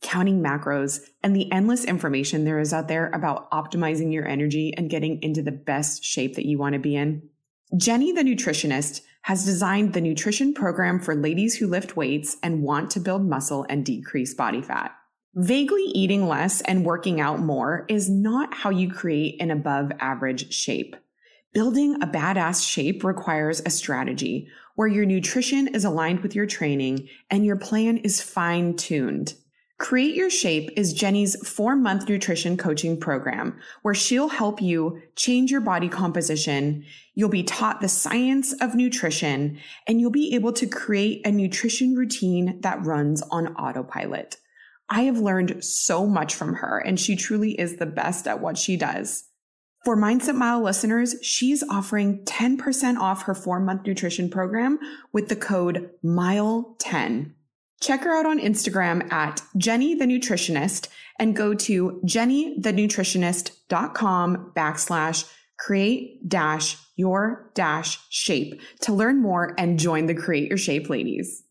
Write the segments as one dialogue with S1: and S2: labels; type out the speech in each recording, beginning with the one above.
S1: counting macros, and the endless information there is out there about optimizing your energy and getting into the best shape that you want to be in? Jenny, the nutritionist, has designed the nutrition program for ladies who lift weights and want to build muscle and decrease body fat. Vaguely eating less and working out more is not how you create an above average shape. Building a badass shape requires a strategy where your nutrition is aligned with your training and your plan is fine tuned. Create Your Shape is Jenny's four month nutrition coaching program where she'll help you change your body composition. You'll be taught the science of nutrition and you'll be able to create a nutrition routine that runs on autopilot. I have learned so much from her and she truly is the best at what she does. For Mindset Mile listeners, she's offering 10% off her four month nutrition program with the code MILE10. Check her out on Instagram at Jenny the Nutritionist and go to jennythenutritionist.com backslash create dash your dash shape to learn more and join the Create Your Shape ladies.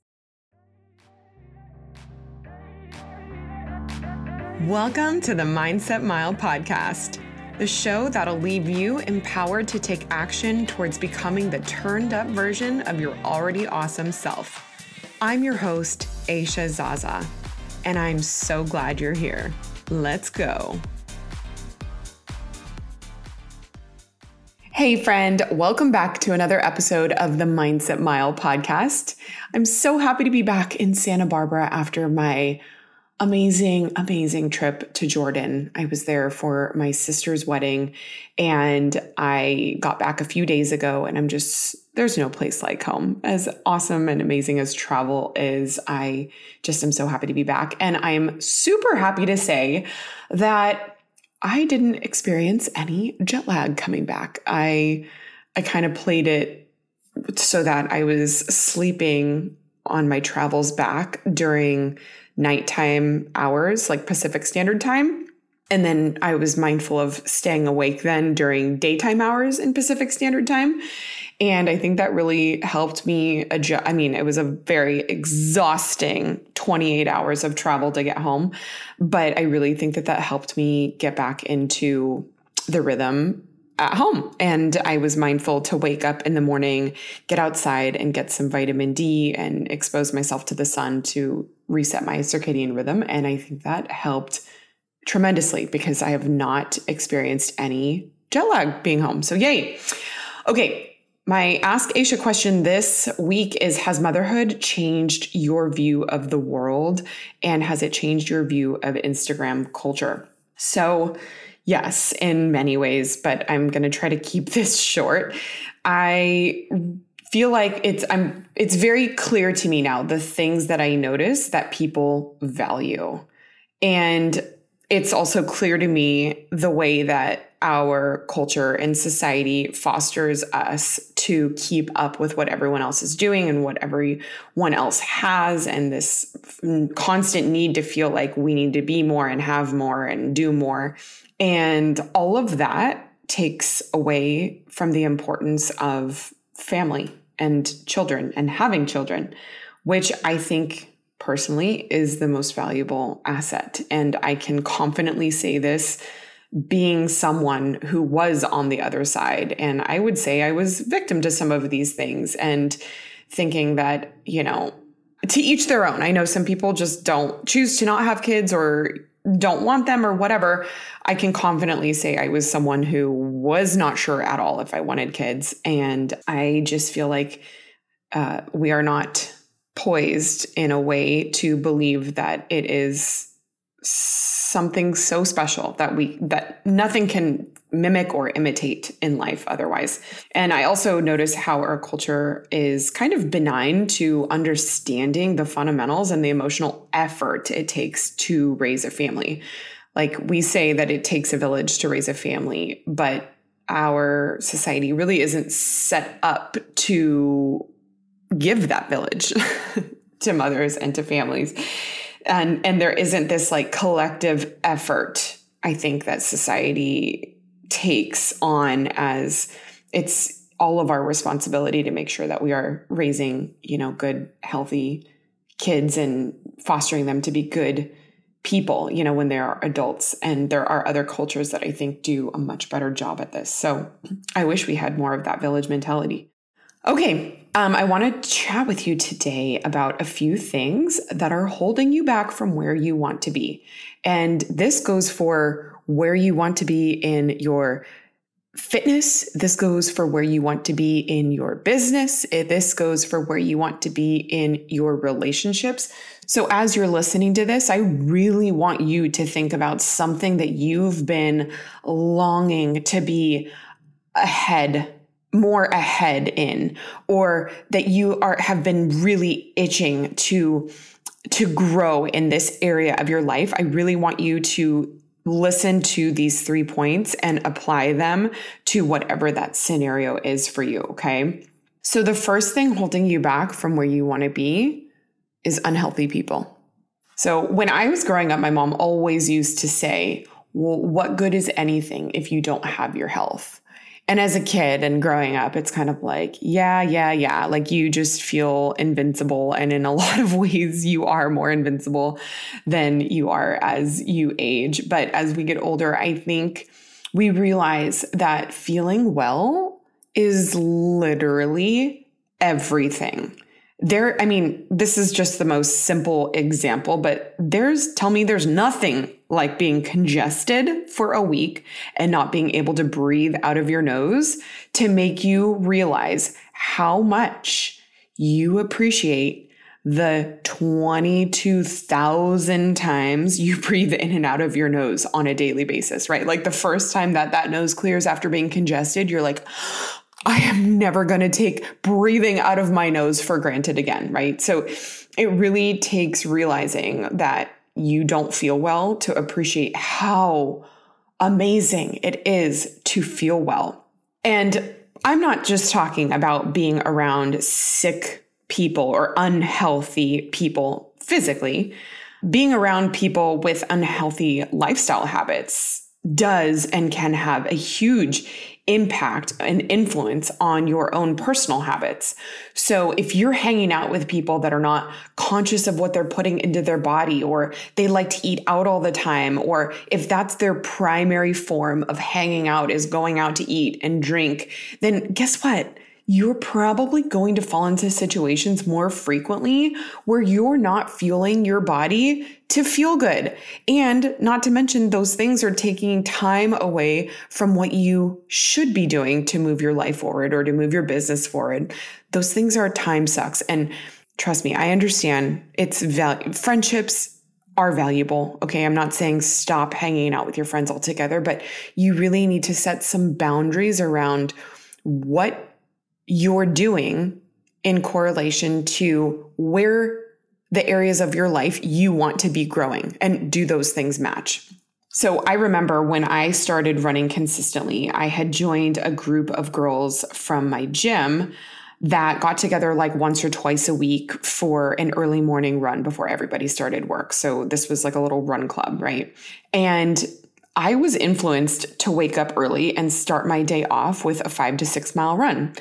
S1: Welcome to the Mindset Mile podcast the show that'll leave you empowered to take action towards becoming the turned up version of your already awesome self. I'm your host, Aisha Zaza, and I'm so glad you're here. Let's go. Hey, friend, welcome back to another episode of the Mindset Mile podcast. I'm so happy to be back in Santa Barbara after my amazing, amazing trip to Jordan. I was there for my sister's wedding and I got back a few days ago and I'm just, there's no place like home. As awesome and amazing as travel is, I just am so happy to be back. And I'm super happy to say that I didn't experience any jet lag coming back. I, I kind of played it so that I was sleeping on my travels back during nighttime hours, like Pacific Standard Time. And then I was mindful of staying awake then during daytime hours in Pacific Standard Time. And I think that really helped me adjust. I mean, it was a very exhausting 28 hours of travel to get home, but I really think that that helped me get back into the rhythm at home. And I was mindful to wake up in the morning, get outside and get some vitamin D and expose myself to the sun to reset my circadian rhythm. And I think that helped tremendously because I have not experienced any jet lag being home. So, yay. Okay. My Ask Aisha question this week is Has motherhood changed your view of the world? And has it changed your view of Instagram culture? So, yes, in many ways, but I'm going to try to keep this short. I feel like it's I'm it's very clear to me now the things that I notice that people value. And it's also clear to me the way that our culture and society fosters us to keep up with what everyone else is doing and what everyone else has and this constant need to feel like we need to be more and have more and do more and all of that takes away from the importance of family and children and having children, which I think personally is the most valuable asset. And I can confidently say this being someone who was on the other side. And I would say I was victim to some of these things and thinking that, you know, to each their own. I know some people just don't choose to not have kids or don't want them or whatever. I can confidently say I was someone who was not sure at all if I wanted kids. And I just feel like uh, we are not poised in a way to believe that it is something so special that we that nothing can mimic or imitate in life otherwise. And I also notice how our culture is kind of benign to understanding the fundamentals and the emotional effort it takes to raise a family. Like we say that it takes a village to raise a family, but our society really isn't set up to give that village to mothers and to families and and there isn't this like collective effort i think that society takes on as it's all of our responsibility to make sure that we are raising you know good healthy kids and fostering them to be good people you know when they are adults. And there are other cultures that i think do a much better job at this. So i wish we had more of that village mentality. Okay um, I want to chat with you today about a few things that are holding you back from where you want to be. And this goes for where you want to be in your fitness. This goes for where you want to be in your business. This goes for where you want to be in your relationships. So, as you're listening to this, I really want you to think about something that you've been longing to be ahead more ahead in or that you are have been really itching to to grow in this area of your life i really want you to listen to these three points and apply them to whatever that scenario is for you okay? So the first thing holding you back from where you want to be is unhealthy people. So when i was growing up my mom always used to say well what good is anything if you don't have your health and as a kid and growing up, it's kind of like, yeah, yeah, yeah. Like you just feel invincible. And in a lot of ways, you are more invincible than you are as you age. But as we get older, I think we realize that feeling well is literally everything there i mean this is just the most simple example but there's tell me there's nothing like being congested for a week and not being able to breathe out of your nose to make you realize how much you appreciate the 22,000 times you breathe in and out of your nose on a daily basis, right? Like the first time that that nose clears after being congested, you're like, I am never going to take breathing out of my nose for granted again, right? So it really takes realizing that you don't feel well to appreciate how amazing it is to feel well. And I'm not just talking about being around sick people or unhealthy people physically. Being around people with unhealthy lifestyle habits does and can have a huge impact and influence on your own personal habits. So if you're hanging out with people that are not conscious of what they're putting into their body, or they like to eat out all the time, or if that's their primary form of hanging out is going out to eat and drink, then guess what? you're probably going to fall into situations more frequently where you're not fueling your body to feel good. And not to mention, those things are taking time away from what you should be doing to move your life forward or to move your business forward. Those things are time sucks. And trust me, I understand it's value. Friendships are valuable. Okay. I'm not saying stop hanging out with your friends altogether, but you really need to set some boundaries around what you're doing in correlation to where the areas of your life you want to be growing and do those things match. So I remember when I started running consistently, I had joined a group of girls from my gym that got together like once or twice a week for an early morning run before everybody started work. So this was like a little run club, right? And I was influenced to wake up early and start my day off with a five to six mile run.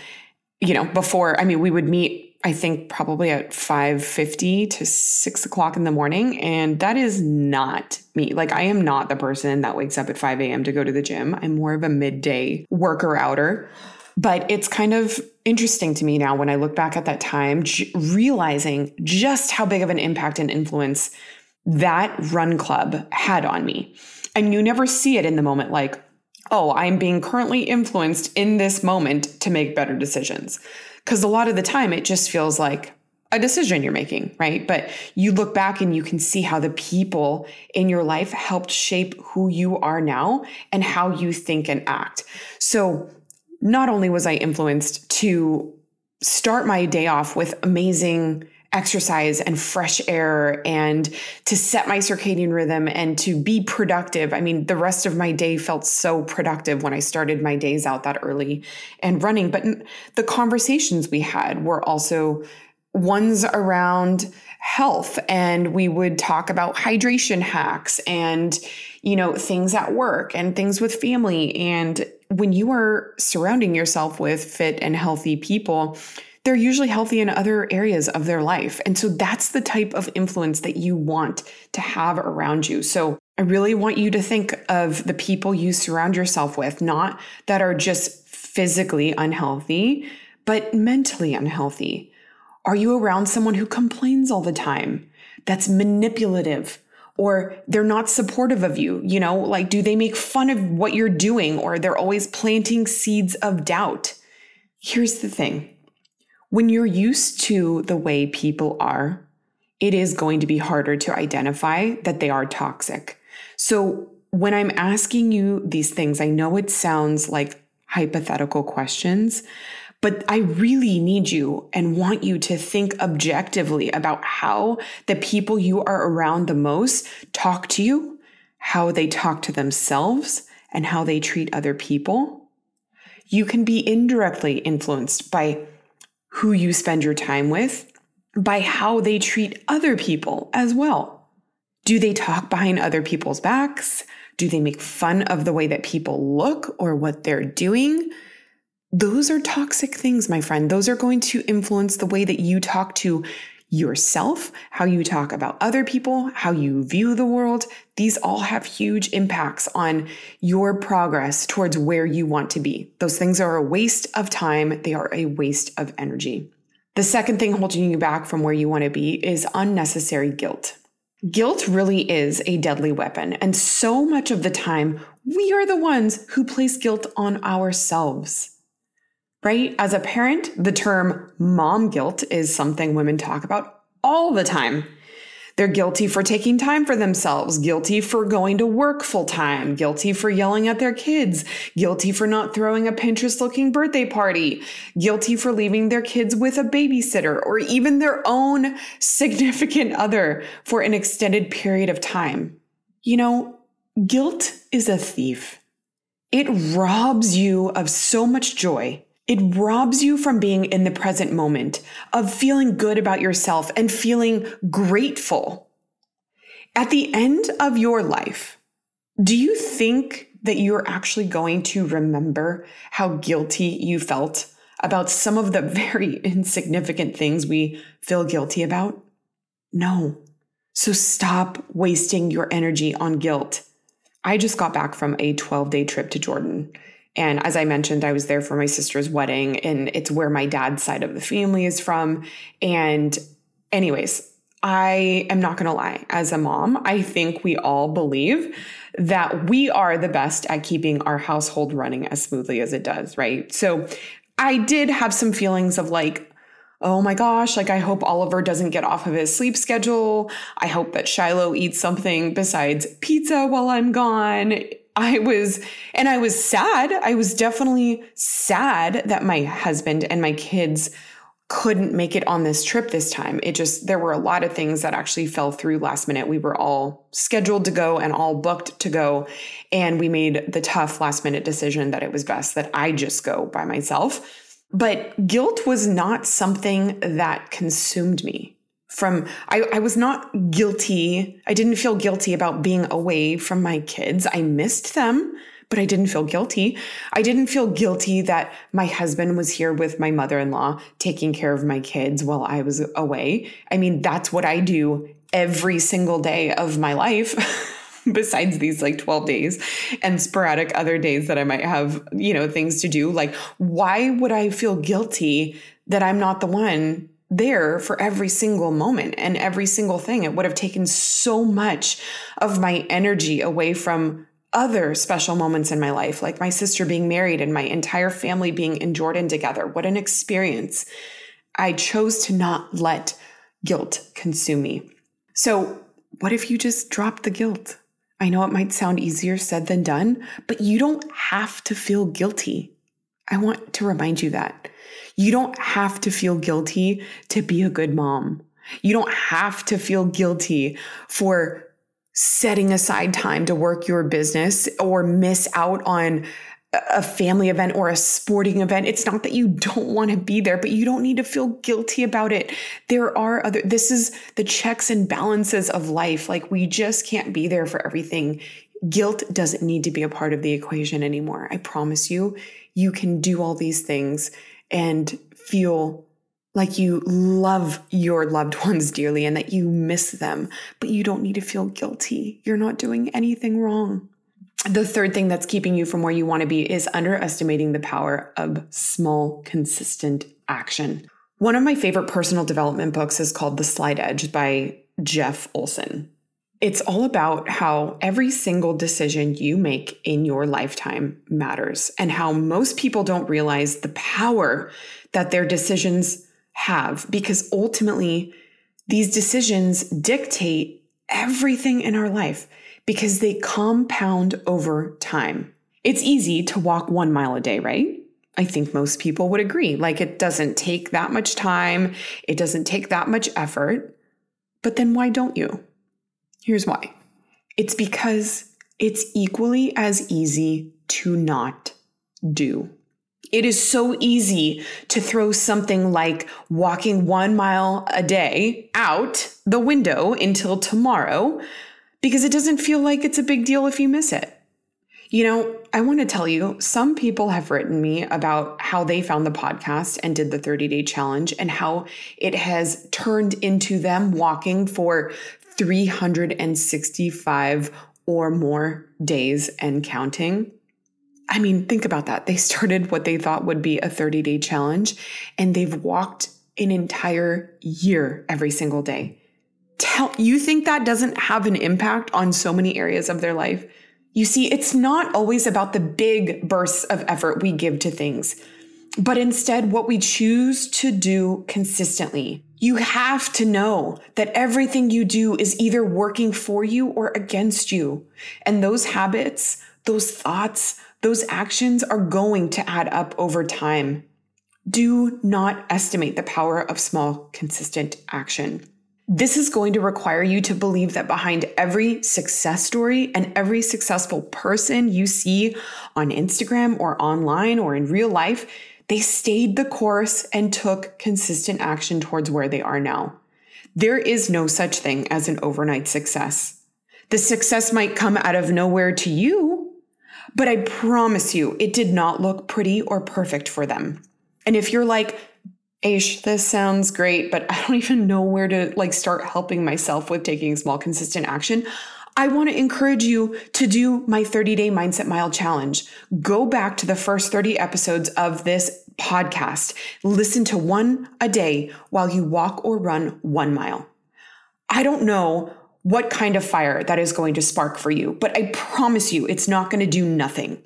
S1: You know, before, I mean, we would meet I think probably at 5:50 to 6 o'clock in the morning. And that is not me. Like I am not the person that wakes up at 5 a.m. to go to the gym. I'm more of a midday worker outer. But it's kind of interesting to me now when I look back at that time, j- realizing just how big of an impact and influence that run club had on me. And you never see it in the moment, like, oh, I'm being currently influenced in this moment to make better decisions. Because a lot of the time it just feels like a decision you're making, right? But you look back and you can see how the people in your life helped shape who you are now and how you think and act. So not only was I influenced to start my day off with amazing exercise and fresh air and to set my circadian rhythm and to be productive. I mean, the rest of my day felt so productive when I started my days out that early and running. But the conversations we had were also ones around health and we would talk about hydration hacks and you know things at work and things with family and when you are surrounding yourself with fit and healthy people they're usually healthy in other areas of their life. And so that's the type of influence that you want to have around you. So I really want you to think of the people you surround yourself with, not that are just physically unhealthy, but mentally unhealthy. Are you around someone who complains all the time? That's manipulative or they're not supportive of you. You know, like, do they make fun of what you're doing or they're always planting seeds of doubt? Here's the thing when you're used to the way people are, it is going to be harder to identify that they are toxic. So when I'm asking you these things, I know it sounds like hypothetical questions, but I really need you and want you to think objectively about how the people you are around the most talk to you, how they talk to themselves, and how they treat other people. You can be indirectly influenced by who you spend your time with by how they treat other people as well. Do they talk behind other people's backs? Do they make fun of the way that people look or what they're doing? Those are toxic things, my friend. Those are going to influence the way that you talk to yourself, how you talk about other people, how you view the world. These all have huge impacts on your progress towards where you want to be. Those things are a waste of time, they are a waste of energy. The second thing holding you back from where you want to be is unnecessary guilt. Guilt really is a deadly weapon, and so much of the time, we are the ones who place guilt on ourselves right? As a parent, the term mom guilt is something women talk about all the time. They're guilty for taking time for themselves, guilty for going to work full time, guilty for yelling at their kids, guilty for not throwing a Pinterest looking birthday party, guilty for leaving their kids with a babysitter or even their own significant other for an extended period of time. You know, guilt is a thief. It robs you of so much joy it robs you from being in the present moment, of feeling good about yourself and feeling grateful. At the end of your life, do you think that you're actually going to remember how guilty you felt about some of the very insignificant things we feel guilty about? No. So stop wasting your energy on guilt. I just got back from a 12 day trip to Jordan. And as I mentioned, I was there for my sister's wedding, and it's where my dad's side of the family is from. And, anyways, I am not going to lie. As a mom, I think we all believe that we are the best at keeping our household running as smoothly as it does, right? So I did have some feelings of like, oh my gosh, like I hope Oliver doesn't get off of his sleep schedule. I hope that Shiloh eats something besides pizza while I'm gone. I was, and I was sad. I was definitely sad that my husband and my kids couldn't make it on this trip this time. It just, there were a lot of things that actually fell through last minute. We were all scheduled to go and all booked to go. And we made the tough last minute decision that it was best that I just go by myself. But guilt was not something that consumed me. From I, I was not guilty. I didn't feel guilty about being away from my kids. I missed them, but I didn't feel guilty. I didn't feel guilty that my husband was here with my mother-in-law taking care of my kids while I was away. I mean, that's what I do every single day of my life. besides these like 12 days and sporadic other days that I might have, you know, things to do. Like, why would I feel guilty that I'm not the one there for every single moment and every single thing. It would have taken so much of my energy away from other special moments in my life, like my sister being married and my entire family being in Jordan together. What an experience. I chose to not let guilt consume me. So, what if you just drop the guilt? I know it might sound easier said than done, but you don't have to feel guilty. I want to remind you that. You don't have to feel guilty to be a good mom. You don't have to feel guilty for setting aside time to work your business or miss out on a family event or a sporting event. It's not that you don't want to be there, but you don't need to feel guilty about it. There are other, this is the checks and balances of life. Like we just can't be there for everything. Guilt doesn't need to be a part of the equation anymore. I promise you, you can do all these things and feel like you love your loved ones dearly and that you miss them, but you don't need to feel guilty. You're not doing anything wrong. The third thing that's keeping you from where you want to be is underestimating the power of small, consistent action. One of my favorite personal development books is called The Slight Edge by Jeff Olson. It's all about how every single decision you make in your lifetime matters and how most people don't realize the power that their decisions have because ultimately these decisions dictate everything in our life because they compound over time. It's easy to walk one mile a day, right? I think most people would agree. Like it doesn't take that much time, it doesn't take that much effort. But then why don't you? Here's why it's because it's equally as easy to not do. It is so easy to throw something like walking one mile a day out the window until tomorrow because it doesn't feel like it's a big deal if you miss it. You know, I want to tell you, some people have written me about how they found the podcast and did the 30 day challenge and how it has turned into them walking for 365 or more days and counting. I mean, think about that. They started what they thought would be a 30 day challenge and they've walked an entire year every single day. Tell you think that doesn't have an impact on so many areas of their life? You see, it's not always about the big bursts of effort we give to things, but instead what we choose to do consistently. You have to know that everything you do is either working for you or against you. And those habits, those thoughts, those actions are going to add up over time. Do not estimate the power of small, consistent action. This is going to require you to believe that behind every success story and every successful person you see on Instagram or online or in real life, they stayed the course and took consistent action towards where they are now. There is no such thing as an overnight success. The success might come out of nowhere to you, but I promise you it did not look pretty or perfect for them. And if you're like, Aish, this sounds great, but I don't even know where to like start helping myself with taking small consistent action. I want to encourage you to do my 30 day mindset mile challenge. Go back to the first 30 episodes of this podcast. Listen to one a day while you walk or run one mile. I don't know what kind of fire that is going to spark for you, but I promise you it's not going to do nothing.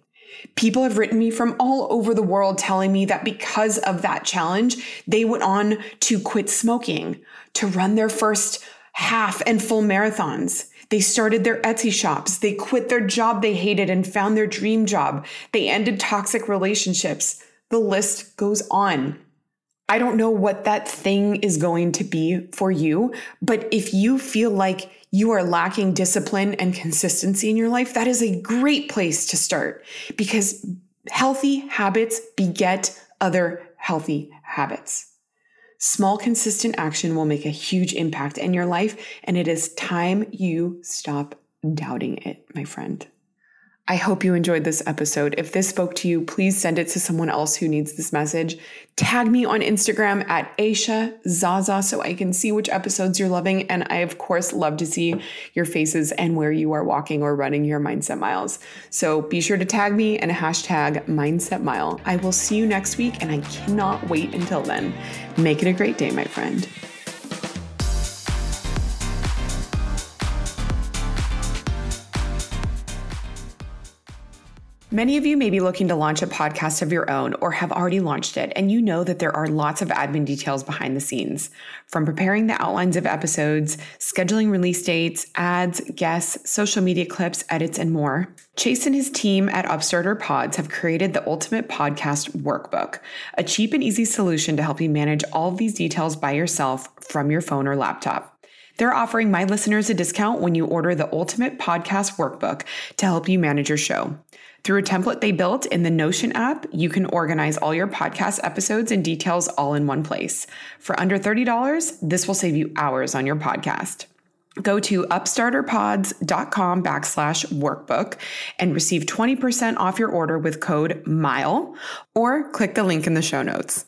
S1: People have written me from all over the world telling me that because of that challenge, they went on to quit smoking, to run their first half and full marathons. They started their Etsy shops. They quit their job they hated and found their dream job. They ended toxic relationships. The list goes on. I don't know what that thing is going to be for you, but if you feel like you are lacking discipline and consistency in your life, that is a great place to start because healthy habits beget other healthy habits. Small, consistent action will make a huge impact in your life, and it is time you stop doubting it, my friend. I hope you enjoyed this episode. If this spoke to you, please send it to someone else who needs this message. Tag me on Instagram at Aisha Zaza so I can see which episodes you're loving. And I, of course, love to see your faces and where you are walking or running your mindset miles. So be sure to tag me and hashtag mindset mile. I will see you next week, and I cannot wait until then. Make it a great day, my friend. Many of you may be looking to launch a podcast of your own or have already launched it, and you know that there are lots of admin details behind the scenes. From preparing the outlines of episodes, scheduling release dates, ads, guests, social media clips, edits, and more. Chase and his team at Upstarter Pods have created the Ultimate Podcast Workbook, a cheap and easy solution to help you manage all of these details by yourself from your phone or laptop. They're offering my listeners a discount when you order the Ultimate Podcast Workbook to help you manage your show. Through a template they built in the Notion app, you can organize all your podcast episodes and details all in one place. For under $30, this will save you hours on your podcast. Go to upstarterpods.com backslash workbook and receive 20% off your order with code MILE or click the link in the show notes.